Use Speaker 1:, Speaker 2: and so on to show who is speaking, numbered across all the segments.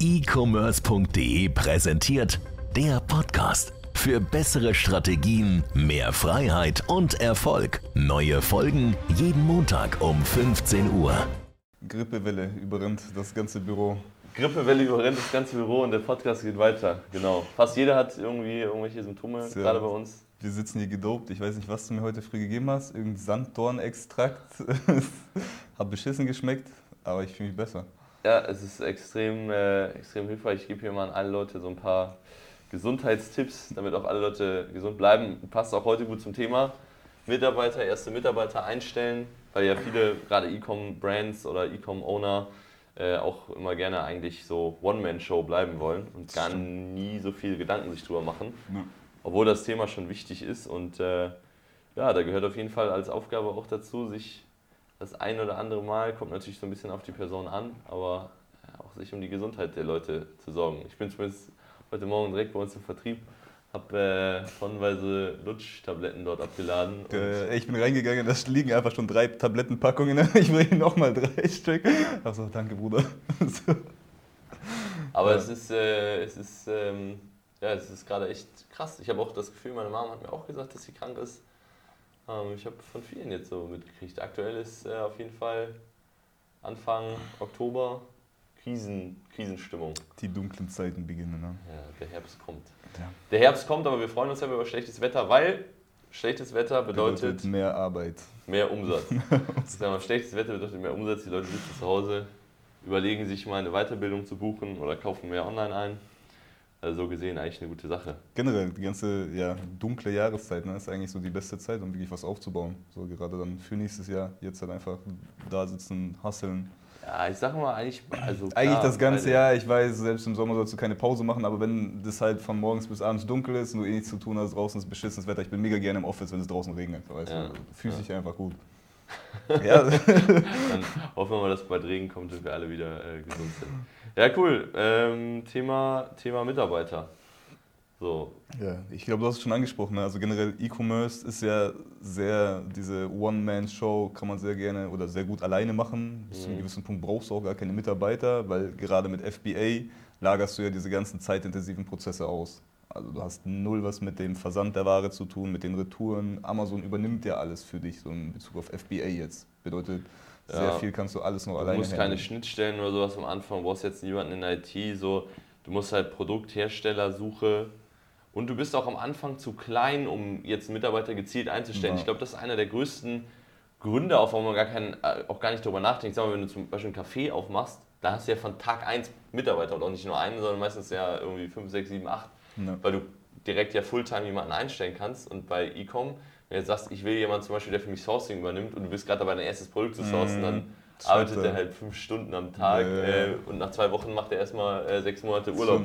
Speaker 1: e-commerce.de präsentiert der Podcast. Für bessere Strategien, mehr Freiheit und Erfolg. Neue Folgen jeden Montag um 15 Uhr.
Speaker 2: Grippewelle überrennt das ganze Büro.
Speaker 3: Grippewelle überrennt das ganze Büro und der Podcast geht weiter. Genau. Fast jeder hat irgendwie irgendwelche Symptome,
Speaker 2: Tja.
Speaker 3: gerade bei uns.
Speaker 2: Wir sitzen hier gedopt. Ich weiß nicht, was du mir heute früh gegeben hast. Irgendein Sanddornextrakt. Hat beschissen geschmeckt, aber ich fühle mich besser.
Speaker 3: Ja, es ist extrem, äh, extrem hilfreich. Ich gebe hier mal an alle Leute so ein paar Gesundheitstipps, damit auch alle Leute gesund bleiben. Passt auch heute gut zum Thema. Mitarbeiter, erste Mitarbeiter einstellen, weil ja viele, gerade E-Com-Brands oder E-Com-Owner, äh, auch immer gerne eigentlich so One-Man-Show bleiben wollen und gar nie so viel Gedanken sich drüber machen.
Speaker 2: Ja.
Speaker 3: Obwohl das Thema schon wichtig ist und äh, ja, da gehört auf jeden Fall als Aufgabe auch dazu, sich das ein oder andere Mal, kommt natürlich so ein bisschen auf die Person an, aber auch sich um die Gesundheit der Leute zu sorgen. Ich bin zumindest heute Morgen direkt bei uns im Vertrieb, habe äh, tonnenweise Lutschtabletten dort abgeladen.
Speaker 2: Äh, ich bin reingegangen, da liegen einfach schon drei Tablettenpackungen. Ich bringe nochmal drei Stück. Achso, danke, Bruder. So.
Speaker 3: Aber
Speaker 2: Ja.
Speaker 3: es ist, äh, es ist, ähm, ja, es ist gerade echt krass. Ich habe auch das Gefühl, meine Mama hat mir auch gesagt, dass sie krank ist. Ähm, ich habe von vielen jetzt so mitgekriegt. Aktuell ist äh, auf jeden Fall Anfang Oktober Krisen, Krisenstimmung.
Speaker 2: Die dunklen Zeiten beginnen. Ne?
Speaker 3: Ja, der Herbst kommt.
Speaker 2: Ja.
Speaker 3: Der Herbst kommt, aber wir freuen uns ja über schlechtes Wetter, weil schlechtes Wetter bedeutet
Speaker 2: mehr Arbeit.
Speaker 3: mehr Umsatz. Sagen wir, schlechtes Wetter bedeutet mehr Umsatz. Die Leute sitzen zu Hause, überlegen sich mal eine Weiterbildung zu buchen oder kaufen mehr online ein. Also so gesehen eigentlich eine gute Sache.
Speaker 2: Generell, die ganze ja, dunkle Jahreszeit ne, ist eigentlich so die beste Zeit, um wirklich was aufzubauen. So gerade dann für nächstes Jahr, jetzt halt einfach da sitzen, hasseln.
Speaker 3: Ja, ich sag mal eigentlich, also klar,
Speaker 2: Eigentlich das ganze Jahr, ich weiß, selbst im Sommer sollst du keine Pause machen, aber wenn das halt von morgens bis abends dunkel ist und du eh nichts zu tun hast, draußen ist beschissenes Wetter, ich bin mega gerne im Office, wenn es draußen regnet. Weißt
Speaker 3: Ja,
Speaker 2: du, fühlst
Speaker 3: ja.
Speaker 2: einfach gut. ja,
Speaker 3: Dann hoffen wir mal, dass bald Regen kommt und wir alle wieder äh, gesund sind. Ja, cool. Ähm, Thema, Thema Mitarbeiter. So,
Speaker 2: Ja, ich glaube, du hast es schon angesprochen. Ne? Also generell E-Commerce ist ja sehr, diese One-Man-Show kann man sehr gerne oder sehr gut alleine machen. Bis zu einem
Speaker 3: Mhm.
Speaker 2: gewissen Punkt brauchst du auch gar keine Mitarbeiter, weil gerade mit FBA lagerst du ja diese ganzen zeitintensiven Prozesse aus. Also du hast null was mit dem Versand der Ware zu tun, mit den Retouren. Amazon übernimmt ja alles für dich, so in Bezug auf FBA jetzt. Bedeutet, sehr
Speaker 3: Ja.
Speaker 2: viel kannst du alles noch
Speaker 3: du
Speaker 2: alleine
Speaker 3: musst keine. Schnittstellen oder sowas am Anfang, du brauchst jetzt niemanden in IT, so, du musst halt Produktherstellersuche und du bist auch am Anfang zu klein, um jetzt Mitarbeiter gezielt einzustellen.
Speaker 2: Ja.
Speaker 3: Ich glaube, das ist einer der größten Gründe, auf warum man gar keinen, äh, auch gar nicht darüber nachdenkt. Sag mal, wenn du zum Beispiel einen Café aufmachst, da hast du ja von Tag 1 Mitarbeiter und auch nicht nur einen, sondern meistens ja irgendwie 5, 6, 7, 8
Speaker 2: Ja.
Speaker 3: weil du direkt ja Fulltime jemanden einstellen kannst. Und bei E-Com, wenn du jetzt sagst, ich will jemanden zum Beispiel, der für mich Sourcing übernimmt und du bist gerade dabei, dein erstes Produkt zu sourcen,
Speaker 2: Mhm.
Speaker 3: dann
Speaker 2: Scheiße.
Speaker 3: arbeitet er halt fünf Stunden am Tag
Speaker 2: Ja.
Speaker 3: Äh, und nach zwei Wochen macht er erstmal äh, sechs Monate Urlaub.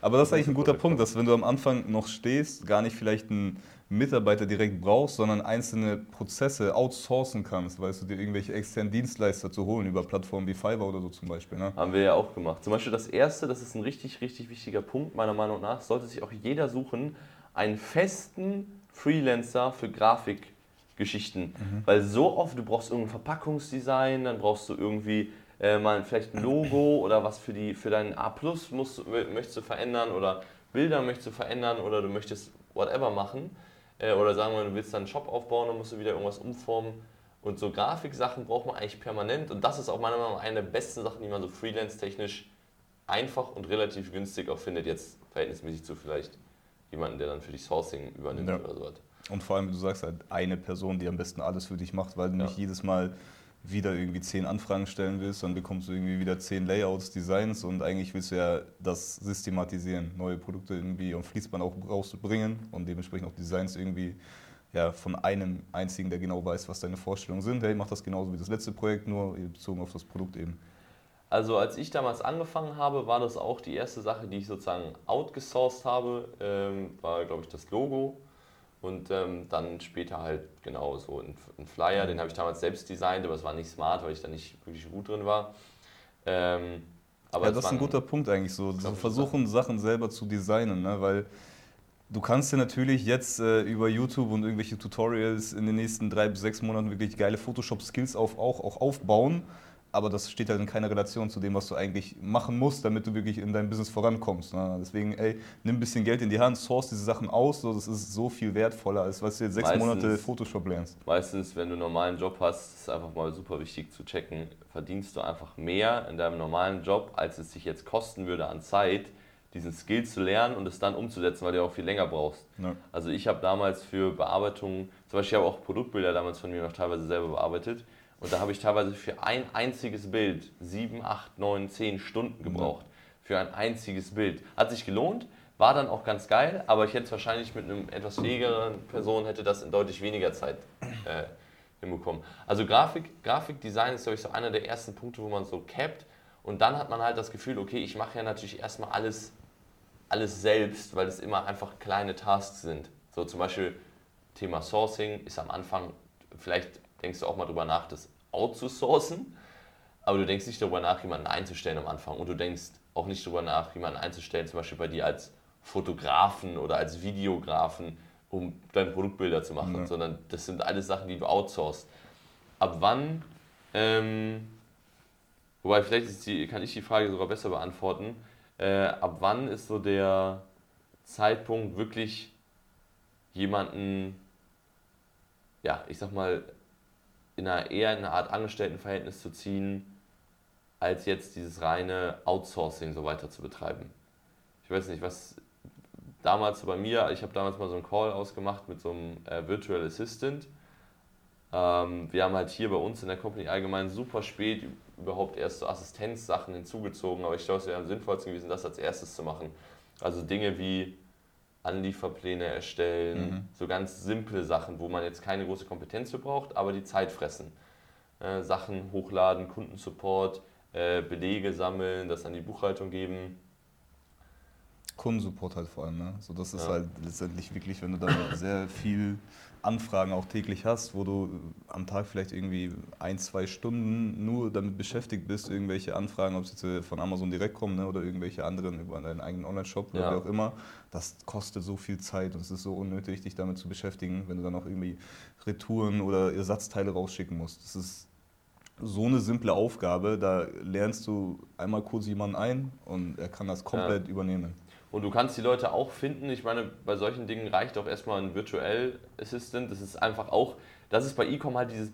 Speaker 2: Aber das ist eigentlich ein guter. Punkt, dass wenn du am Anfang noch stehst, gar nicht vielleicht einen Mitarbeiter direkt brauchst, sondern einzelne Prozesse outsourcen kannst, weißt du, dir irgendwelche externen Dienstleister zu holen über Plattformen wie Fiverr oder so zum Beispiel. Ne?
Speaker 3: haben wir ja auch gemacht. Zum Beispiel das erste, das ist ein richtig, richtig wichtiger Punkt, meiner Meinung nach, sollte sich auch jeder suchen, einen festen Freelancer für Grafikgeschichten. Weil so oft, du brauchst irgendein Verpackungsdesign, dann brauchst du irgendwie äh, mal vielleicht ein Logo oder was für, die, für deinen A musst, du- möchtest du verändern oder Bilder möchtest du verändern oder du möchtest whatever machen. Äh, oder sagen wir, du willst dann einen Shop aufbauen, dann musst du wieder irgendwas umformen. Und so Grafiksachen braucht man eigentlich permanent. Und das ist auch meiner Meinung nach eine der besten Sachen, die man so freelance-technisch einfach und relativ günstig auch findet. Jetzt verhältnismäßig zu vielleicht jemanden, der dann für dich Sourcing übernimmt
Speaker 2: Ja.
Speaker 3: oder so.
Speaker 2: Und vor allem, wie du sagst, halt eine Person, die am besten alles für dich macht, weil du
Speaker 3: Ja.
Speaker 2: nicht jedes Mal wieder irgendwie zehn Anfragen stellen willst, dann bekommst du irgendwie wieder zehn Layouts, Designs und eigentlich willst du ja das systematisieren, neue Produkte irgendwie am Fließband auch rauszubringen und dementsprechend auch Designs irgendwie ja, von einem einzigen, der genau weiß, was deine Vorstellungen sind. Hey, mach das genauso wie das letzte Projekt, nur bezogen auf das Produkt eben.
Speaker 3: Also als ich damals angefangen habe, war das auch die erste Sache, die ich sozusagen outgesourced habe, ähm, war glaube ich das Logo und ähm, dann später halt genau so ein, ein Flyer, den habe ich damals selbst designt, aber es war nicht smart, weil ich da nicht wirklich gut drin war. Ähm, aber
Speaker 2: ja, das ist ein guter Punkt eigentlich so.
Speaker 3: ich,
Speaker 2: versuchen, Sachen selber zu designen, ne? weil du kannst dir natürlich jetzt äh, über YouTube und irgendwelche Tutorials in den nächsten drei bis sechs Monaten wirklich geile Photoshop-Skills auf, auch, auch aufbauen. Aber das steht halt in keiner Relation zu dem, was du eigentlich machen musst, damit du wirklich in deinem Business vorankommst. Ne? Deswegen, ey, nimm ein bisschen Geld in die Hand, source diese Sachen aus, so, das ist so viel wertvoller, als was du jetzt sechs
Speaker 3: Meistens-
Speaker 2: Monate Photoshop lernst.
Speaker 3: Meistens, wenn du einen normalen Job hast, ist es einfach mal super wichtig zu checken, verdienst du einfach mehr in deinem normalen Job, als es dich jetzt kosten würde an Zeit, diesen Skill zu lernen und es dann umzusetzen, weil du auch viel länger brauchst.
Speaker 2: Ne?
Speaker 3: Also ich habe damals für Bearbeitung, zum Beispiel habe ich auch Produktbilder damals von mir noch teilweise selber bearbeitet und da habe ich teilweise für ein einziges Bild sieben, acht, neun, zehn Stunden gebraucht. Für ein einziges Bild. Hat sich gelohnt, war dann auch ganz geil, aber ich hätte es wahrscheinlich mit einem etwas fähigeren Person hätte das in deutlich weniger Zeit äh, hinbekommen. Also Grafik, Grafikdesign ist, glaube ich, so einer der ersten Punkte, wo man so capt und dann hat man halt das Gefühl, okay, ich mache ja natürlich erstmal alles alles selbst, weil es immer einfach kleine Tasks sind. So zum Beispiel Thema Sourcing ist am Anfang, vielleicht denkst du auch mal drüber nach, das outzusourcen, aber du denkst nicht darüber nach, jemanden einzustellen am Anfang und du denkst auch nicht darüber nach, jemanden einzustellen, zum Beispiel bei dir als Fotografen oder als Videografen, um deine Produktbilder zu machen,
Speaker 2: Ja.
Speaker 3: sondern das sind alles Sachen, die du outsourcest. Ab wann, ähm, wobei vielleicht die, kann ich die Frage sogar besser beantworten, äh, ab wann ist so der Zeitpunkt wirklich jemanden, ja, ich sag mal, in einer, eher in eine Art Angestelltenverhältnis zu ziehen, als jetzt dieses reine Outsourcing so weiter zu betreiben. Ich weiß nicht, was damals bei mir, ich habe damals mal so einen Call ausgemacht mit so einem äh, Virtual Assistant. Ähm, wir haben halt hier bei uns in der Company allgemein super spät überhaupt erst so Assistenzsachen hinzugezogen, aber ich glaube, es wäre am sinnvollsten gewesen, das als erstes zu machen. Also Dinge wie Anlieferpläne erstellen, so ganz simple Sachen, wo man jetzt keine große Kompetenz für braucht, aber die Zeit fressen. Äh, Sachen hochladen, Kundensupport, äh, Belege sammeln, das an die Buchhaltung geben.
Speaker 2: Kundensupport halt vor allem. Ne? So, das ist
Speaker 3: Ja.
Speaker 2: halt letztendlich wirklich, wenn du dann sehr viel Anfragen auch täglich hast, wo du am Tag vielleicht irgendwie ein, zwei Stunden nur damit beschäftigt bist, irgendwelche Anfragen, ob jetzt äh, von Amazon direkt kommen ne, oder irgendwelche anderen über deinen eigenen Online-Shop oder
Speaker 3: Ja.
Speaker 2: wie auch immer, das kostet so viel Zeit und es ist so unnötig, dich damit zu beschäftigen, wenn du dann auch irgendwie Retouren oder Ersatzteile rausschicken musst. Das ist so eine simple Aufgabe, da lernst du einmal kurz jemanden ein und er kann das komplett übernehmen.
Speaker 3: Und du kannst die Leute auch finden. Ich meine, bei solchen Dingen reicht auch erstmal ein Virtual Assistant. Das ist einfach auch, das ist bei Ecom halt dieses,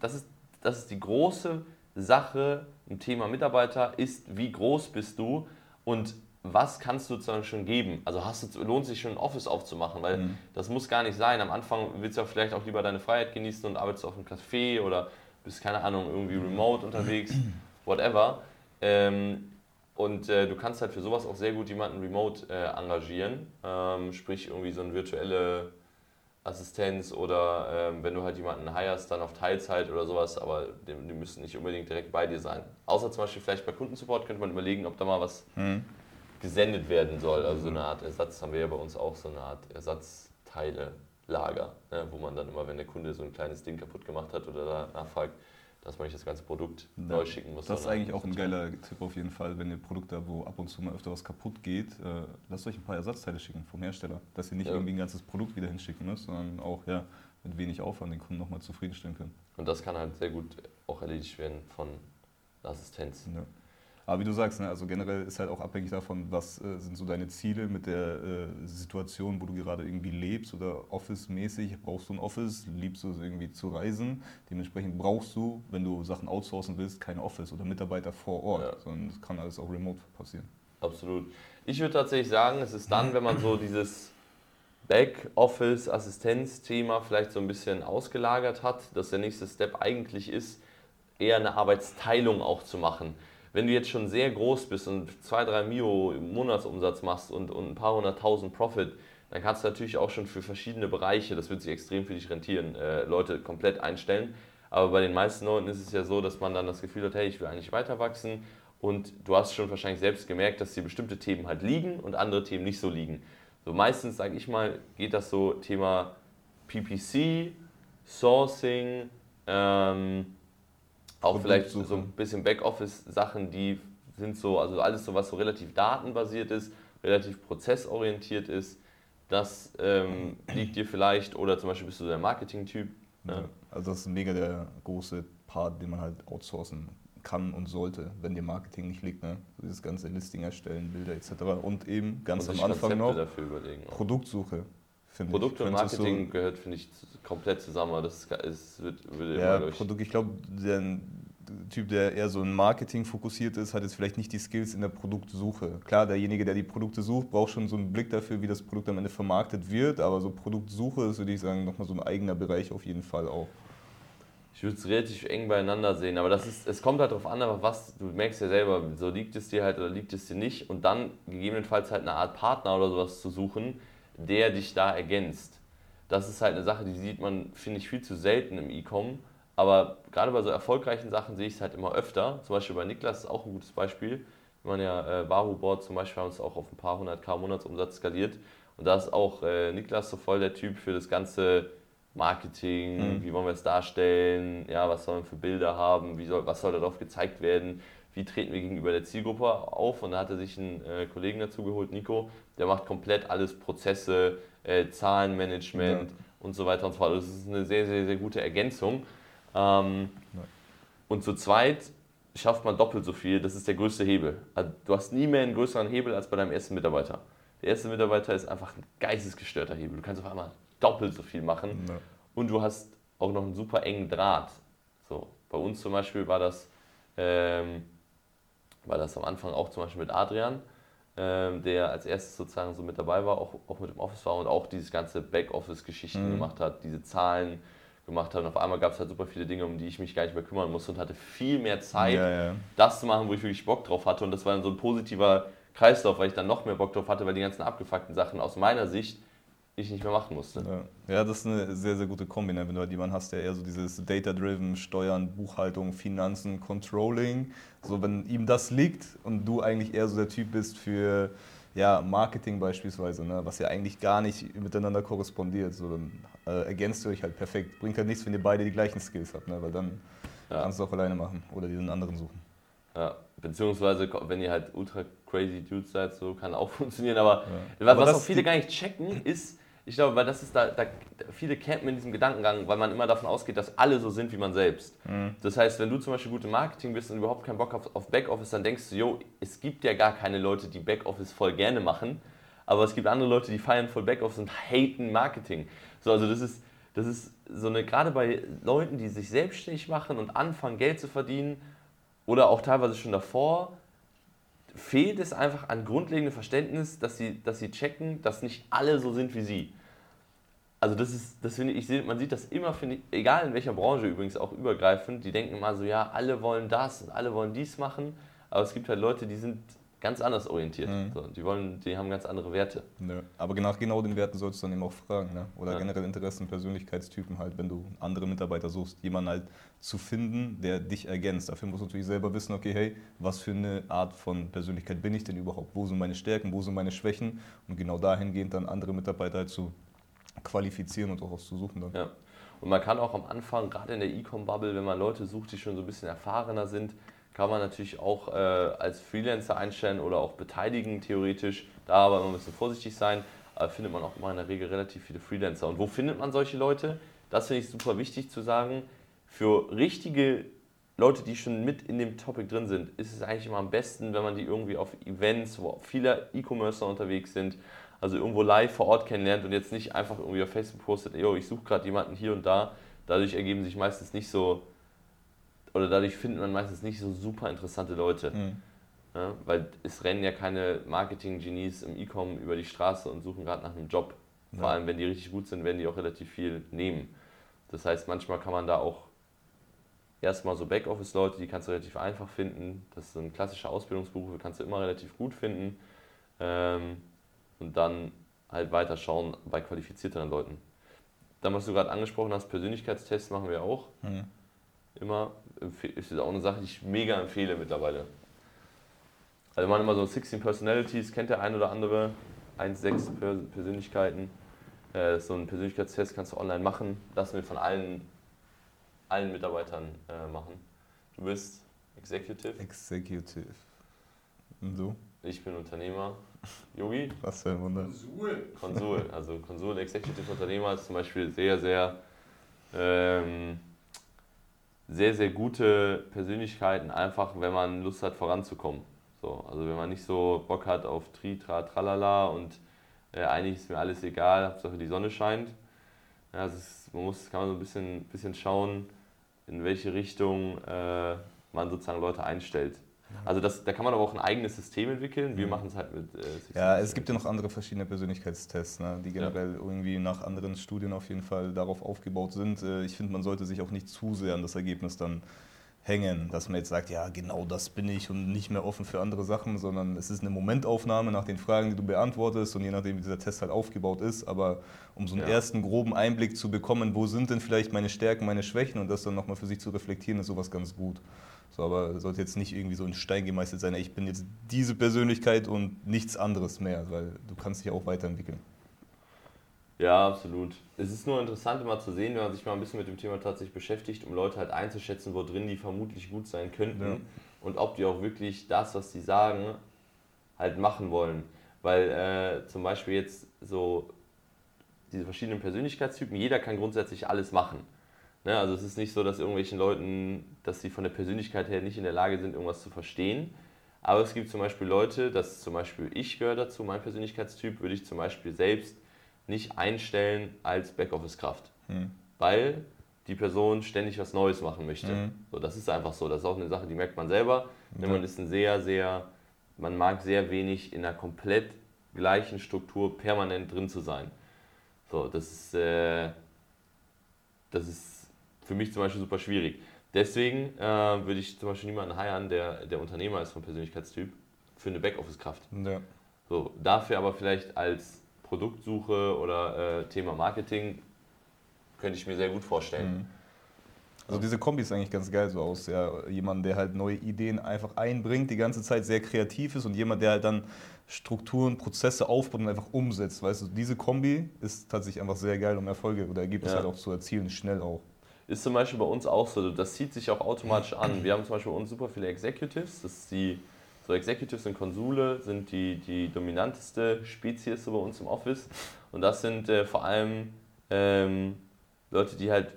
Speaker 3: das ist, das ist die große Sache im Thema Mitarbeiter, ist, wie groß bist du und was kannst du sozusagen schon geben? Also hast du, lohnt sich schon ein Office aufzumachen, weil
Speaker 2: Mhm.
Speaker 3: das muss gar nicht sein. Am Anfang willst du ja vielleicht auch lieber deine Freiheit genießen und arbeitest auf einem Café oder bist, keine Ahnung, irgendwie remote unterwegs, whatever. Ähm, und äh, du kannst halt für sowas auch sehr gut jemanden remote äh, engagieren, ähm, sprich irgendwie so eine virtuelle Assistenz oder ähm, wenn du halt jemanden hirest, dann auf Teilzeit oder sowas, aber die, die müssen nicht unbedingt direkt bei dir sein. Außer zum Beispiel vielleicht bei Kundensupport könnte man überlegen, ob da mal was
Speaker 2: Mhm.
Speaker 3: gesendet werden soll. Also so eine Art Ersatz haben wir ja bei uns auch, so eine Art Ersatzteile-Lager, ne, wo man dann immer, wenn der Kunde so ein kleines Ding kaputt gemacht hat oder da nachfragt, dass man nicht das ganze Produkt neu schicken muss.
Speaker 2: Das ist eigentlich auch ein geiler Tipp auf jeden Fall, wenn ihr Produkte habt, wo ab und zu mal öfter was kaputt geht, äh, lasst euch ein paar Ersatzteile schicken vom Hersteller, dass ihr nicht
Speaker 3: Ja.
Speaker 2: irgendwie ein ganzes Produkt wieder hinschicken müsst, sondern auch ja, mit wenig Aufwand den Kunden nochmal zufriedenstellen können.
Speaker 3: Und das kann halt sehr gut auch erledigt werden von Assistenz.
Speaker 2: Ja. Aber wie du sagst, ne, also generell ist halt auch abhängig davon, was äh, sind so deine Ziele mit der äh, Situation, wo du gerade irgendwie lebst oder Office-mäßig. Brauchst du ein Office? Liebst du es irgendwie zu reisen? Dementsprechend brauchst du, wenn du Sachen outsourcen willst, keine Office oder Mitarbeiter vor Ort,
Speaker 3: Ja.
Speaker 2: sondern es kann alles auch remote passieren.
Speaker 3: Absolut. Ich würde tatsächlich sagen, es ist dann, wenn man so dieses Backoffice-Assistenz-Thema vielleicht so ein bisschen ausgelagert hat, dass der nächste Step eigentlich ist, eher eine Arbeitsteilung auch zu machen. Wenn du jetzt schon sehr groß bist und 2, 3 Mio im Monatsumsatz machst und, und ein paar hunderttausend Profit, dann kannst du natürlich auch schon für verschiedene Bereiche, das wird sich extrem für dich rentieren, äh, Leute komplett einstellen. Aber bei den meisten Leuten ist es ja so, dass man dann das Gefühl hat, hey, ich will eigentlich weiter wachsen. Und du hast schon wahrscheinlich selbst gemerkt, dass dir bestimmte Themen halt liegen und andere Themen nicht so liegen. So meistens, sage ich mal, geht das so Thema PPC, Sourcing, ähm, auch vielleicht so ein bisschen Backoffice-Sachen, die sind so, also alles so, was so relativ datenbasiert ist, relativ prozessorientiert ist, das ähm, liegt dir vielleicht, oder zum Beispiel bist du der Marketing-Typ.
Speaker 2: Ja.
Speaker 3: Ja.
Speaker 2: Also das ist mega der große Part, den man halt outsourcen kann und sollte, wenn dir Marketing nicht liegt. Ne? Dieses ganze Listing erstellen, Bilder etc. Und eben ganz
Speaker 3: Und
Speaker 2: am Anfang
Speaker 3: Konzepte
Speaker 2: noch. Produktsuche. Finde ich.
Speaker 3: Produkte und Marketing gehört, finde ich, komplett zusammen. aber Das ist, wird, würde
Speaker 2: Ja,
Speaker 3: immer durch.
Speaker 2: Produkt, ich glaube, der Typ, der eher so in Marketing fokussiert ist, hat jetzt vielleicht nicht die Skills in der Produktsuche. Klar, derjenige, der die Produkte sucht, braucht schon so einen Blick dafür, wie das Produkt am Ende vermarktet wird, aber so Produktsuche ist, würde ich sagen, nochmal so ein eigener Bereich auf jeden Fall auch.
Speaker 3: Ich würde es relativ eng beieinander sehen, aber das ist, es kommt halt darauf an, aber was, du merkst ja selber, so liegt es dir halt oder liegt es dir nicht und dann gegebenenfalls halt eine Art Partner oder sowas zu suchen, der dich da ergänzt. Das ist halt eine Sache, die sieht man, finde ich, viel zu selten im E-Com, aber gerade bei so erfolgreichen Sachen sehe ich es halt immer öfter. Zum Beispiel bei Niklas ist auch ein gutes Beispiel. Wir haben ja äh, Baru Board zum Beispiel, haben es auch auf ein paar hundert K Monatsumsatz skaliert und da ist auch äh, Niklas so voll der Typ für das ganze Marketing,
Speaker 2: Mhm.
Speaker 3: wie wollen wir es darstellen, ja, was sollen wir für Bilder haben, wie soll, was soll darauf gezeigt werden, wie treten wir gegenüber der Zielgruppe auf. Und da hat er sich einen äh, Kollegen dazu geholt, Nico, der macht komplett alles Prozesse, äh, Zahlenmanagement
Speaker 2: Ja.
Speaker 3: und so weiter und so fort. Das ist eine sehr, sehr, sehr gute Ergänzung. Ähm,
Speaker 2: Ja.
Speaker 3: Und zu zweit schafft man doppelt so viel, das ist der größte Hebel. Also, Du hast nie mehr einen größeren Hebel als bei deinem ersten Mitarbeiter. Der erste Mitarbeiter ist einfach ein geistesgestörter Hebel. Du kannst auf einmal doppelt so viel machen.
Speaker 2: Ja.
Speaker 3: Und du hast auch noch einen super engen Draht. So, bei uns zum Beispiel war das, ähm, war das am Anfang auch zum Beispiel mit Adrian, der als erstes sozusagen so mit dabei war, auch, auch mit dem Office war und auch dieses ganze Backoffice-Geschichten
Speaker 2: Mhm.
Speaker 3: gemacht hat, diese Zahlen gemacht hat. Und auf einmal gab es halt super viele Dinge, um die ich mich gar nicht mehr kümmern musste und hatte viel mehr Zeit,
Speaker 2: Ja, ja.
Speaker 3: das zu machen, wo ich wirklich Bock drauf hatte. Und das war dann so ein positiver Kreislauf, weil ich dann noch mehr Bock drauf hatte, weil die ganzen abgefuckten Sachen aus meiner Sicht ich nicht mehr machen musste.
Speaker 2: Ja. ja, das ist eine sehr, sehr gute Kombi, ne? wenn du halt jemanden hast, der eher so dieses Data-Driven, Steuern, Buchhaltung, Finanzen, Controlling, so wenn ihm das liegt und du eigentlich eher so der Typ bist für ja, Marketing beispielsweise, ne? was ja eigentlich gar nicht miteinander korrespondiert, so dann äh, ergänzt ihr euch halt perfekt. Bringt halt nichts, wenn ihr beide die gleichen Skills habt, ne? weil dann
Speaker 3: Ja.
Speaker 2: kannst du auch alleine machen oder dir einen anderen suchen.
Speaker 3: Ja, beziehungsweise, wenn ihr halt ultra crazy Dudes seid, so kann auch funktionieren. Aber,
Speaker 2: Ja.
Speaker 3: was,
Speaker 2: Aber
Speaker 3: was auch viele
Speaker 2: die-
Speaker 3: gar nicht checken, ist, ich glaube, weil das ist da, da viele campen in diesem Gedankengang, weil man immer davon ausgeht, dass alle so sind wie man selbst.
Speaker 2: Mhm.
Speaker 3: Das heißt, wenn du zum Beispiel gut im Marketing bist und überhaupt keinen Bock auf, auf Backoffice, dann denkst du, jo, es gibt ja gar keine Leute, die Backoffice voll gerne machen, aber es gibt andere Leute, die feiern voll Backoffice und haten Marketing. So, also das ist, das ist so eine, gerade bei Leuten, die sich selbstständig machen und anfangen, Geld zu verdienen oder auch teilweise schon davor, fehlt es einfach an grundlegendem Verständnis, dass sie, dass sie checken, dass nicht alle so sind wie sie. Also das ist, das finde ich, man sieht das immer, finde ich, egal in welcher Branche übrigens auch übergreifend, die denken immer so, ja, alle wollen das und alle wollen dies machen, aber es gibt halt Leute, die sind ganz anders orientiert.
Speaker 2: Mhm.
Speaker 3: So, die wollen, die haben ganz andere Werte.
Speaker 2: Nö. Aber nach genau den Werten solltest du dann eben auch fragen. Ne? Oder
Speaker 3: Ja.
Speaker 2: generell Interessen, Persönlichkeitstypen halt, wenn du andere Mitarbeiter suchst, jemanden halt zu finden, der dich ergänzt. Dafür musst du natürlich selber wissen, okay, hey, was für eine Art von Persönlichkeit bin ich denn überhaupt? Wo sind meine Stärken, wo sind meine Schwächen? Und genau dahingehend dann andere Mitarbeiter halt zu qualifizieren und auch auszusuchen dann.
Speaker 3: Ja. Und man kann auch am Anfang, gerade in der E-Com-Bubble, wenn man Leute sucht, die schon so ein bisschen erfahrener sind, kann man natürlich auch äh, als Freelancer einstellen oder auch beteiligen, theoretisch. Da aber immer ein bisschen vorsichtig sein. Aber findet man auch immer in der Regel relativ viele Freelancer. Und wo findet man solche Leute? Das finde ich super wichtig zu sagen. Für richtige Leute, die schon mit in dem Topic drin sind, ist es eigentlich immer am besten, wenn man die irgendwie auf Events, wo viele E-Commercer unterwegs sind, also irgendwo live vor Ort kennenlernt und jetzt nicht einfach irgendwie auf Facebook postet, yo, ich suche gerade jemanden hier und da. Dadurch ergeben sich meistens nicht so, oder dadurch findet man meistens nicht so super interessante Leute.
Speaker 2: Mhm.
Speaker 3: Ja, weil es rennen ja keine Marketing-Genies im E-Com über die Straße und suchen gerade nach einem Job. Vor
Speaker 2: Ja.
Speaker 3: allem, wenn die richtig gut sind, werden die auch relativ viel nehmen. Das heißt, manchmal kann man da auch erstmal so Backoffice-Leute, die kannst du relativ einfach finden. Das sind klassische Ausbildungsberufe, kannst du immer relativ gut finden. Ähm, und dann halt weiter schauen bei qualifizierteren Leuten. Dann, was du gerade angesprochen hast, Persönlichkeitstests machen wir auch
Speaker 2: Mhm.
Speaker 3: Immer. Ist auch eine Sache, die ich mega empfehle mittlerweile. Also man immer so 16 Personalities, kennt der ein oder andere, 1,6 Per- Persönlichkeiten. Äh, so einen Persönlichkeitstest kannst du online machen, lassen wir von allen, allen Mitarbeitern äh, machen. Du bist Executive,
Speaker 2: Executive. Und du?
Speaker 3: ich bin Unternehmer. Yogi,
Speaker 2: Was für ein Wunder.
Speaker 3: Konsul. Also Konsul, Executive Unternehmer ist zum Beispiel sehr, sehr ähm, sehr, sehr gute Persönlichkeiten, einfach wenn man Lust hat voranzukommen. So, also wenn man nicht so Bock hat auf Tri, Tra, Tralala und äh, eigentlich ist mir alles egal, Hauptsache die Sonne scheint. Ja, also ist, man muss, kann man so ein bisschen, bisschen schauen, in welche Richtung äh, man sozusagen Leute einstellt. Also das, da kann man aber auch ein eigenes System entwickeln. Wir machen es halt mit. Äh,
Speaker 2: ja, es gibt ja noch andere verschiedene Persönlichkeitstests, ne, die generell ja. irgendwie nach anderen Studien auf jeden Fall darauf aufgebaut sind. Äh, ich finde, man sollte sich auch nicht zu sehr an das Ergebnis dann hängen, dass man jetzt sagt, ja, genau das bin ich und nicht mehr offen für andere Sachen, sondern es ist eine Momentaufnahme nach den Fragen, die du beantwortest und je nachdem, wie dieser Test halt aufgebaut ist. Aber um so einen ja. ersten groben Einblick zu bekommen, wo sind denn vielleicht meine Stärken, meine Schwächen und das dann nochmal für sich zu reflektieren, ist sowas ganz gut. So, aber sollte jetzt nicht irgendwie so in Stein gemeißelt sein, ich bin jetzt diese Persönlichkeit und nichts anderes mehr, weil du kannst dich auch weiterentwickeln.
Speaker 3: Ja, absolut. Es ist nur interessant immer zu sehen, wenn man sich mal ein bisschen mit dem Thema tatsächlich beschäftigt, um Leute halt einzuschätzen, wo drin die vermutlich gut sein könnten ja. und ob die auch wirklich das, was die sagen, halt machen wollen. Weil äh, zum Beispiel jetzt so diese verschiedenen Persönlichkeitstypen, jeder kann grundsätzlich alles machen. Ne? Also es ist nicht so, dass irgendwelchen Leuten, dass sie von der Persönlichkeit her nicht in der Lage sind, irgendwas zu verstehen. Aber es gibt zum Beispiel Leute, dass zum Beispiel ich gehöre dazu, mein Persönlichkeitstyp, würde ich zum Beispiel selbst nicht einstellen als Backoffice-Kraft, mhm. weil die Person ständig was Neues machen möchte. Mhm. So, das ist einfach so. Das ist auch eine Sache, die merkt man selber. Denn man ist ein sehr, sehr, man mag sehr wenig in einer komplett gleichen Struktur permanent drin zu sein. So, das ist, äh, das ist für mich zum Beispiel super schwierig. Deswegen äh, würde ich zum Beispiel niemanden heiern, der, der Unternehmer ist vom Persönlichkeitstyp, für eine Backoffice-Kraft. Ja. So, dafür aber vielleicht als Produktsuche oder äh, Thema Marketing könnte ich mir sehr gut vorstellen. Mhm.
Speaker 2: Also diese Kombi ist eigentlich ganz geil so aus. Ja, jemand, der halt neue Ideen einfach einbringt, die ganze Zeit sehr kreativ ist und jemand, der halt dann Strukturen, Prozesse aufbaut und einfach umsetzt. Weißt du, diese Kombi ist tatsächlich einfach sehr geil, um Erfolge oder Ergebnisse ja. halt auch zu erzielen, schnell auch.
Speaker 3: Ist zum Beispiel bei uns auch so, das zieht sich auch automatisch an. Wir haben zum Beispiel bei uns super viele Executives, das ist die so Executives und Konsule sind die, die dominanteste Spezies bei uns im Office. Und das sind äh, vor allem ähm, Leute, die halt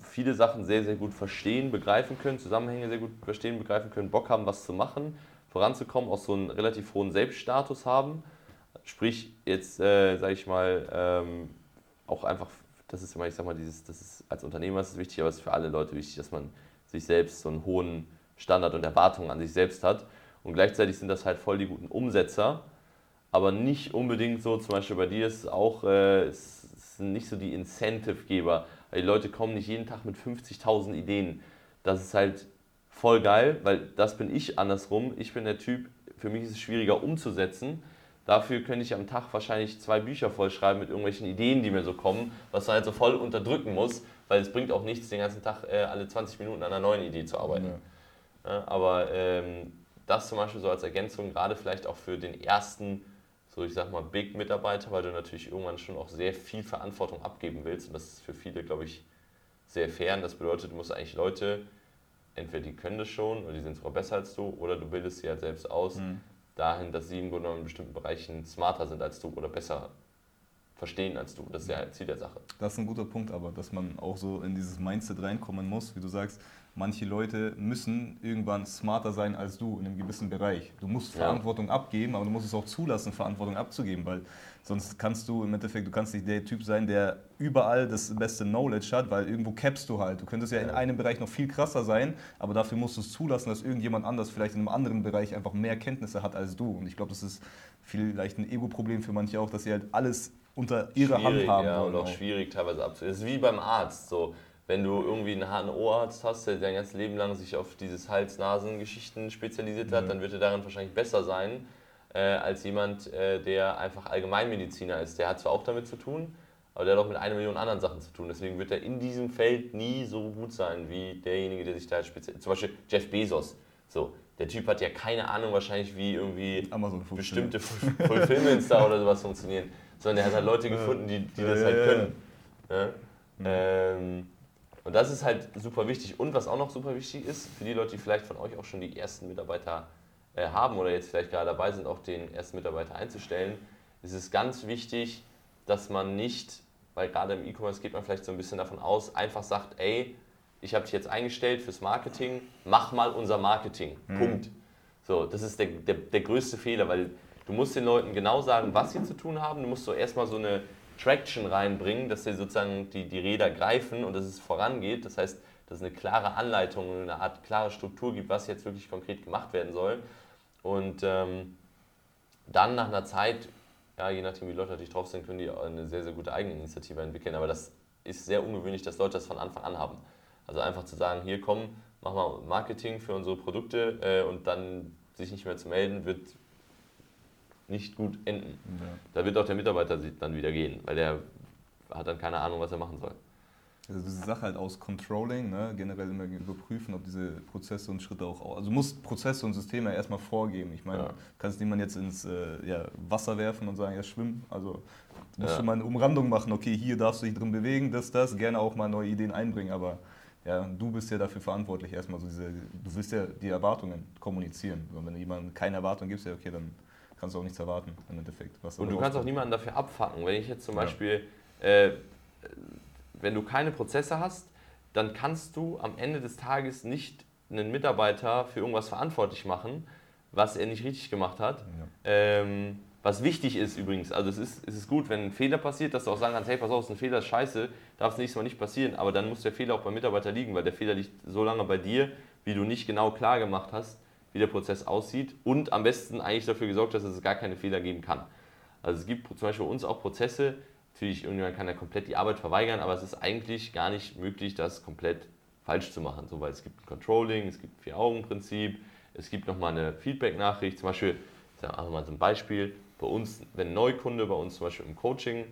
Speaker 3: viele Sachen sehr, sehr gut verstehen, begreifen können, Zusammenhänge sehr gut verstehen, begreifen können, Bock haben, was zu machen, voranzukommen, auch so einen relativ hohen Selbststatus haben. Sprich, jetzt äh, sage ich mal, ähm, auch einfach, das ist immer, ich sag mal, dieses, das ist als Unternehmer ist es wichtig, aber es ist für alle Leute wichtig, dass man sich selbst so einen hohen Standard und Erwartungen an sich selbst hat. Und gleichzeitig sind das halt voll die guten Umsetzer, aber nicht unbedingt so, zum Beispiel bei dir ist auch, äh, es sind nicht so die Incentive-Geber. Die Leute kommen nicht jeden Tag mit 50.000 Ideen. Das ist halt voll geil, weil das bin ich andersrum. Ich bin der Typ, für mich ist es schwieriger umzusetzen. Dafür könnte ich am Tag wahrscheinlich zwei Bücher vollschreiben mit irgendwelchen Ideen, die mir so kommen, was man halt so voll unterdrücken muss, weil es bringt auch nichts, den ganzen Tag äh, alle 20 Minuten an einer neuen Idee zu arbeiten. Ja. Ja, aber ähm, das zum Beispiel so als Ergänzung, gerade vielleicht auch für den ersten, so ich sag mal, Big-Mitarbeiter, weil du natürlich irgendwann schon auch sehr viel Verantwortung abgeben willst. Und das ist für viele, glaube ich, sehr fair. Und das bedeutet, du musst eigentlich Leute, entweder die können das schon oder die sind sogar besser als du, oder du bildest sie halt selbst aus, mhm. Dahin, dass sie im Grunde genommen in bestimmten Bereichen smarter sind als du oder besser verstehen als du. Das ist ja Ziel der Sache.
Speaker 2: Das ist ein guter Punkt, aber dass man auch so in dieses Mindset reinkommen muss, wie du sagst, manche Leute müssen irgendwann smarter sein als du in einem gewissen Bereich. Du musst Verantwortung ja. abgeben, aber du musst es auch zulassen, Verantwortung abzugeben, weil sonst kannst du im Endeffekt, du kannst nicht der Typ sein, der überall das beste Knowledge hat, weil irgendwo capst du halt. Du könntest ja in einem Bereich noch viel krasser sein, aber dafür musst du es zulassen, dass irgendjemand anders vielleicht in einem anderen Bereich einfach mehr Kenntnisse hat als du. Und ich glaube, das ist vielleicht ein Ego-Problem für manche auch, dass sie halt alles unter ihrer Hand haben
Speaker 3: ja. Und auch schwierig teilweise abzuhören. Es ist wie beim Arzt. So wenn du irgendwie einen HNO-Arzt hast, der sein ganzes Leben lang sich auf dieses Hals-Nasen-Geschichten spezialisiert hat, mhm. dann wird er darin wahrscheinlich besser sein äh, als jemand, äh, der einfach Allgemeinmediziner ist. Der hat zwar auch damit zu tun, aber der hat auch mit einer Million anderen Sachen zu tun. Deswegen wird er in diesem Feld nie so gut sein wie derjenige, der sich da speziell. Zum Beispiel Jeff Bezos. So, der Typ hat ja keine Ahnung wahrscheinlich, wie irgendwie bestimmte Fulfillments da oder sowas funktionieren. Sondern er hat halt Leute gefunden, die, die das halt können. Ja? Mhm. Ähm, und das ist halt super wichtig. Und was auch noch super wichtig ist, für die Leute, die vielleicht von euch auch schon die ersten Mitarbeiter äh, haben oder jetzt vielleicht gerade dabei sind, auch den ersten Mitarbeiter einzustellen, ist es ganz wichtig, dass man nicht, weil gerade im E-Commerce geht man vielleicht so ein bisschen davon aus, einfach sagt, ey, ich habe dich jetzt eingestellt fürs Marketing, mach mal unser Marketing.
Speaker 2: Mhm.
Speaker 3: Punkt. So, das ist der, der, der größte Fehler, weil du musst den Leuten genau sagen, was sie zu tun haben. Du musst so erstmal so eine Traction reinbringen, dass sie sozusagen die, die Räder greifen und dass es vorangeht. Das heißt, dass es eine klare Anleitung, eine Art klare Struktur gibt, was jetzt wirklich konkret gemacht werden soll. Und ähm, dann nach einer Zeit, ja, je nachdem wie Leute natürlich drauf sind, können die eine sehr, sehr gute Eigeninitiative entwickeln. Aber das ist sehr ungewöhnlich, dass Leute das von Anfang an haben. Also einfach zu sagen, hier komm, mach mal Marketing für unsere Produkte äh, und dann sich nicht mehr zu melden, wird nicht gut enden.
Speaker 2: Ja.
Speaker 3: Da wird auch der Mitarbeiter dann wieder gehen, weil der hat dann keine Ahnung, was er machen soll.
Speaker 2: Also diese Sache halt aus Controlling, ne, generell immer überprüfen, ob diese Prozesse und Schritte auch, also du musst Prozesse und Systeme ja erstmal vorgeben. Ich meine,
Speaker 3: Ja.
Speaker 2: du kannst niemand jetzt ins äh, ja, Wasser werfen und sagen, ja schwimmen. Also du musst
Speaker 3: Ja.
Speaker 2: schon mal eine Umrandung machen, okay, hier darfst du dich drin bewegen, das, das, gerne auch mal neue Ideen einbringen, aber ja, du bist ja dafür verantwortlich erstmal so diese, du willst ja die Erwartungen kommunizieren. Und wenn du jemandem keine Erwartung gibst, ja okay, dann kannst du auch nichts erwarten im Endeffekt.
Speaker 3: Und du kannst auch niemanden dafür abfacken. Wenn ich jetzt zum
Speaker 2: Ja.
Speaker 3: Beispiel, äh, wenn du keine Prozesse hast, dann kannst du am Ende des Tages nicht einen Mitarbeiter für irgendwas verantwortlich machen, was er nicht richtig gemacht hat.
Speaker 2: Ja.
Speaker 3: Ähm, was wichtig ist übrigens, also es ist, es ist gut, wenn ein Fehler passiert, dass du auch sagen kannst, hey, pass auf, ein Fehler ist scheiße, darf das nächste Mal nicht passieren, aber dann muss der Fehler auch beim Mitarbeiter liegen, weil der Fehler liegt so lange bei dir, wie du nicht genau klar gemacht hast, wie der Prozess aussieht und am besten eigentlich dafür gesorgt dass es gar keine Fehler geben kann. Also es gibt zum Beispiel bei uns auch Prozesse, natürlich irgendjemand kann ja komplett die Arbeit verweigern, aber es ist eigentlich gar nicht möglich, das komplett falsch zu machen, so, weil es gibt ein Controlling, es gibt ein Vier-Augen-Prinzip, es gibt nochmal eine Feedback-Nachricht, zum Beispiel, ich sage einfach mal so ein Beispiel, bei uns, wenn ein Neukunde bei uns zum Beispiel im Coaching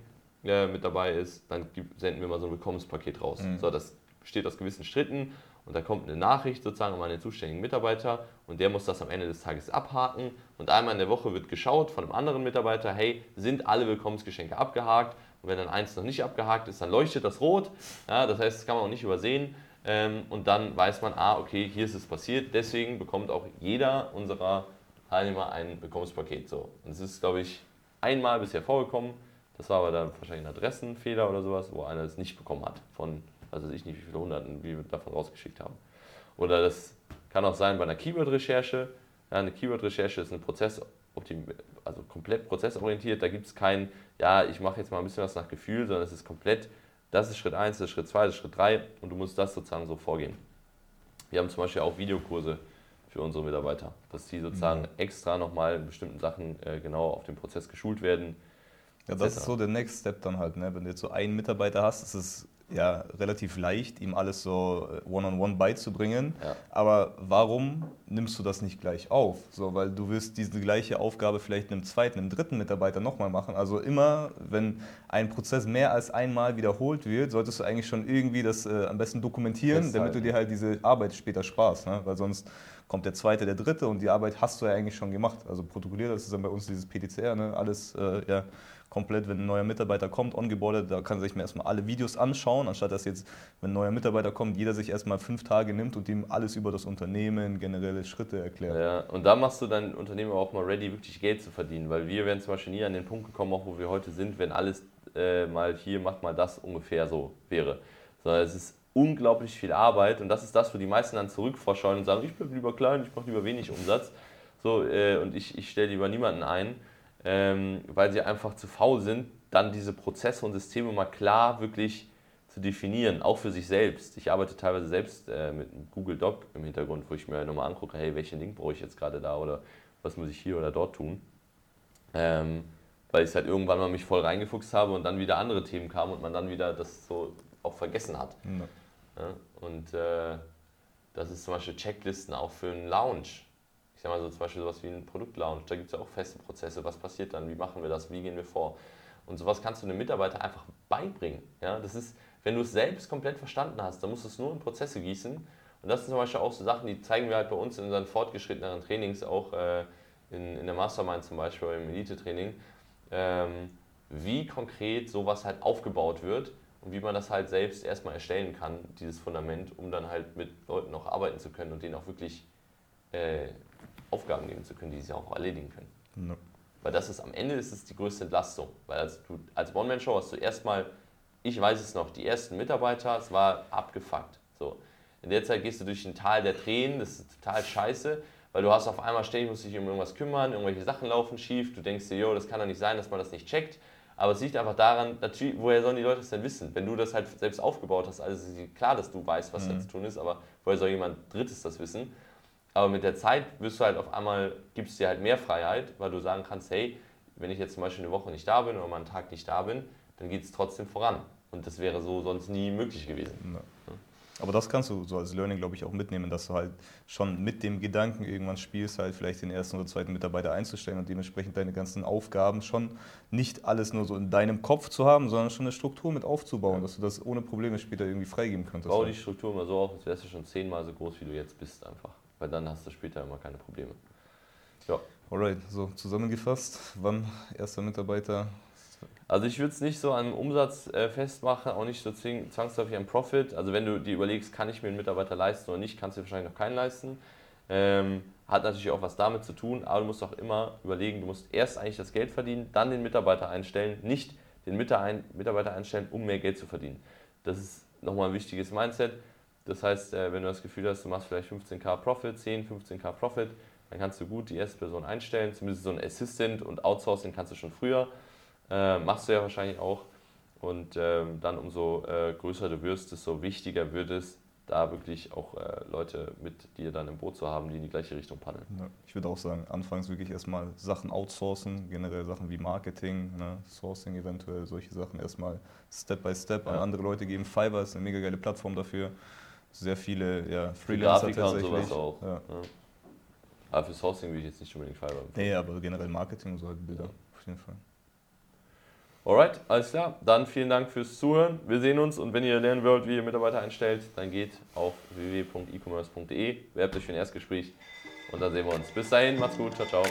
Speaker 3: äh, mit dabei ist, dann senden wir mal so ein Willkommenspaket raus.
Speaker 2: Mhm.
Speaker 3: So, das besteht aus gewissen Schritten und da kommt eine Nachricht sozusagen an den zuständigen Mitarbeiter und der muss das am Ende des Tages abhaken und einmal in der Woche wird geschaut von einem anderen Mitarbeiter, hey, sind alle Willkommensgeschenke abgehakt? Und wenn dann eins noch nicht abgehakt ist, dann leuchtet das rot. Ja, das heißt, das kann man auch nicht übersehen. Ähm, und dann weiß man, ah, okay, hier ist es passiert. Deswegen bekommt auch jeder unserer Teilnehmer ein Willkommenspaket. So. Und es ist, glaube ich, einmal bisher vorgekommen. Das war aber dann wahrscheinlich ein Adressenfehler oder sowas, wo einer es nicht bekommen hat. Von, also ich nicht, wie viele Hunderten wir davon rausgeschickt haben. Oder das kann auch sein bei einer Keyword-Recherche. Ja, eine Keyword-Recherche ist ein Prozess, also komplett prozessorientiert. Da gibt es kein, ja, ich mache jetzt mal ein bisschen was nach Gefühl, sondern es ist komplett, das ist Schritt 1, das ist Schritt 2, das ist Schritt 3 und du musst das sozusagen so vorgehen. Wir haben zum Beispiel auch Videokurse für unsere Mitarbeiter, dass die sozusagen extra nochmal in bestimmten Sachen äh, genau auf den Prozess geschult werden.
Speaker 2: Ja, das ist so der Next Step dann halt. Ne? Wenn du jetzt so einen Mitarbeiter hast, ist es ja relativ leicht, ihm alles so äh, one-on-one beizubringen.
Speaker 3: Ja.
Speaker 2: Aber warum nimmst du das nicht gleich auf? So, weil du willst diese gleiche Aufgabe vielleicht einem zweiten, einem dritten Mitarbeiter nochmal machen. Also immer, wenn ein Prozess mehr als einmal wiederholt wird, solltest du eigentlich schon irgendwie das äh, am besten dokumentieren, damit du
Speaker 3: Festhalten.
Speaker 2: dir halt diese Arbeit später sparst. Ne? Weil sonst kommt der zweite, der dritte und die Arbeit hast du ja eigentlich schon gemacht. Also protokolliert, das ist dann bei uns dieses PDCR, ne? alles äh, ja, komplett, wenn ein neuer Mitarbeiter kommt, ongeboardet, da kann sich mir erstmal alle Videos anschauen, anstatt dass jetzt, wenn ein neuer Mitarbeiter kommt, jeder sich erstmal fünf Tage nimmt und ihm alles über das Unternehmen, generelle Schritte erklärt.
Speaker 3: Ja, und da machst du dein Unternehmen auch mal ready, wirklich Geld zu verdienen, weil wir wären zum Beispiel nie an den Punkt gekommen, auch wo wir heute sind, wenn alles äh, mal hier, mach mal das ungefähr so wäre. Sondern es ist unglaublich viel Arbeit und das ist das, wo die meisten dann zurückvorscheuen und sagen, ich bin lieber klein, ich mache lieber wenig Umsatz so, äh, und ich, ich stelle lieber niemanden ein, ähm, weil sie einfach zu faul sind, dann diese Prozesse und Systeme mal klar wirklich zu definieren, auch für sich selbst. Ich arbeite teilweise selbst äh, mit einem Google Doc im Hintergrund, wo ich mir nochmal angucke, hey, welchen Link brauche ich jetzt gerade da oder was muss ich hier oder dort tun. Ähm, weil ich halt irgendwann mal mich voll reingefuchst habe und dann wieder andere Themen kamen und man dann wieder das so auch vergessen hat.
Speaker 2: Ja.
Speaker 3: Ja? Und äh, das ist zum Beispiel Checklisten auch für einen Lounge. Ich sag mal so zum Beispiel sowas wie einen Produktlounge. Da gibt es ja auch feste Prozesse. Was passiert dann? Wie machen wir das? Wie gehen wir vor? Und sowas kannst du einem Mitarbeiter einfach beibringen. Ja? Das ist, wenn du es selbst komplett verstanden hast, dann musst du es nur in Prozesse gießen. Und das sind zum Beispiel auch so Sachen, die zeigen wir halt bei uns in unseren fortgeschritteneren Trainings, auch äh, in, in der Mastermind zum Beispiel, im Elite-Training, ähm, wie konkret sowas halt aufgebaut wird und wie man das halt selbst erstmal erstellen kann, dieses Fundament, um dann halt mit Leuten auch arbeiten zu können und denen auch wirklich äh, Aufgaben geben zu können, die sie auch erledigen können.
Speaker 2: Ja.
Speaker 3: Weil das ist am Ende ist es die größte Entlastung. Weil als, du, als One-Man-Show hast du erstmal, ich weiß es noch, die ersten Mitarbeiter, es war abgefuckt. So. In der Zeit gehst du durch ein Tal der Tränen, das ist total scheiße, weil du hast auf einmal ständig, musst dich um irgendwas kümmern, irgendwelche Sachen laufen schief, du denkst dir, jo, das kann doch nicht sein, dass man das nicht checkt. Aber es liegt einfach daran, natürlich, woher sollen die Leute das denn wissen? Wenn du das halt selbst aufgebaut hast, also ist klar, dass du weißt, was mhm. da zu tun ist, aber woher soll jemand Drittes das wissen? Aber mit der Zeit wirst du halt auf einmal, gibst dir halt mehr Freiheit, weil du sagen kannst, hey, wenn ich jetzt zum Beispiel eine Woche nicht da bin oder mal einen Tag nicht da bin, dann geht es trotzdem voran. Und das wäre so sonst nie möglich gewesen. Ja.
Speaker 2: Aber das kannst du so als Learning, glaube ich, auch mitnehmen, dass du halt schon mit dem Gedanken irgendwann spielst, halt vielleicht den ersten oder zweiten Mitarbeiter einzustellen und dementsprechend deine ganzen Aufgaben schon nicht alles nur so in deinem Kopf zu haben, sondern schon eine Struktur mit aufzubauen, ja. dass du das ohne Probleme später irgendwie freigeben könntest.
Speaker 3: Bau die Struktur mal so auf, als wärst du schon zehnmal so groß, wie du jetzt bist einfach weil dann hast du später immer keine Probleme.
Speaker 2: Ja. Alright, so zusammengefasst, wann erster Mitarbeiter?
Speaker 3: Also ich würde es nicht so an Umsatz äh, festmachen, auch nicht so zwangsläufig am Profit. Also wenn du dir überlegst, kann ich mir einen Mitarbeiter leisten oder nicht, kannst du dir wahrscheinlich noch keinen leisten. Ähm, hat natürlich auch was damit zu tun, aber du musst auch immer überlegen, du musst erst eigentlich das Geld verdienen, dann den Mitarbeiter einstellen, nicht den Mitarbeiter einstellen, um mehr Geld zu verdienen. Das ist nochmal ein wichtiges Mindset. Das heißt, äh, wenn du das Gefühl hast, du machst vielleicht 15k Profit, 10, 15k Profit, dann kannst du gut die erste Person einstellen. Zumindest so ein Assistant und Outsourcing kannst du schon früher. Äh, machst du ja wahrscheinlich auch. Und ähm, dann umso äh, größer du wirst, desto wichtiger wird es, da wirklich auch äh, Leute mit dir dann im Boot zu haben, die in die gleiche Richtung paddeln.
Speaker 2: Ja, ich würde auch sagen, anfangs wirklich erstmal Sachen outsourcen, generell Sachen wie Marketing, ne, Sourcing eventuell, solche Sachen erstmal Step by Step ja. an andere Leute geben. Fiverr ist eine mega geile Plattform dafür sehr viele ja, Freelancer
Speaker 3: Grafiker tatsächlich. und sowas auch. Ja. Aber für Sourcing will ich jetzt nicht unbedingt Fiverr.
Speaker 2: Nee, aber generell Marketing und so halt Bilder, auf jeden Fall.
Speaker 3: Alright, alles klar. Dann vielen Dank fürs Zuhören. Wir sehen uns und wenn ihr lernen wollt, wie ihr Mitarbeiter einstellt, dann geht auf www.ecommerce.de, werbt euch für ein Erstgespräch und dann sehen wir uns. Bis dahin, macht's gut, ciao, ciao.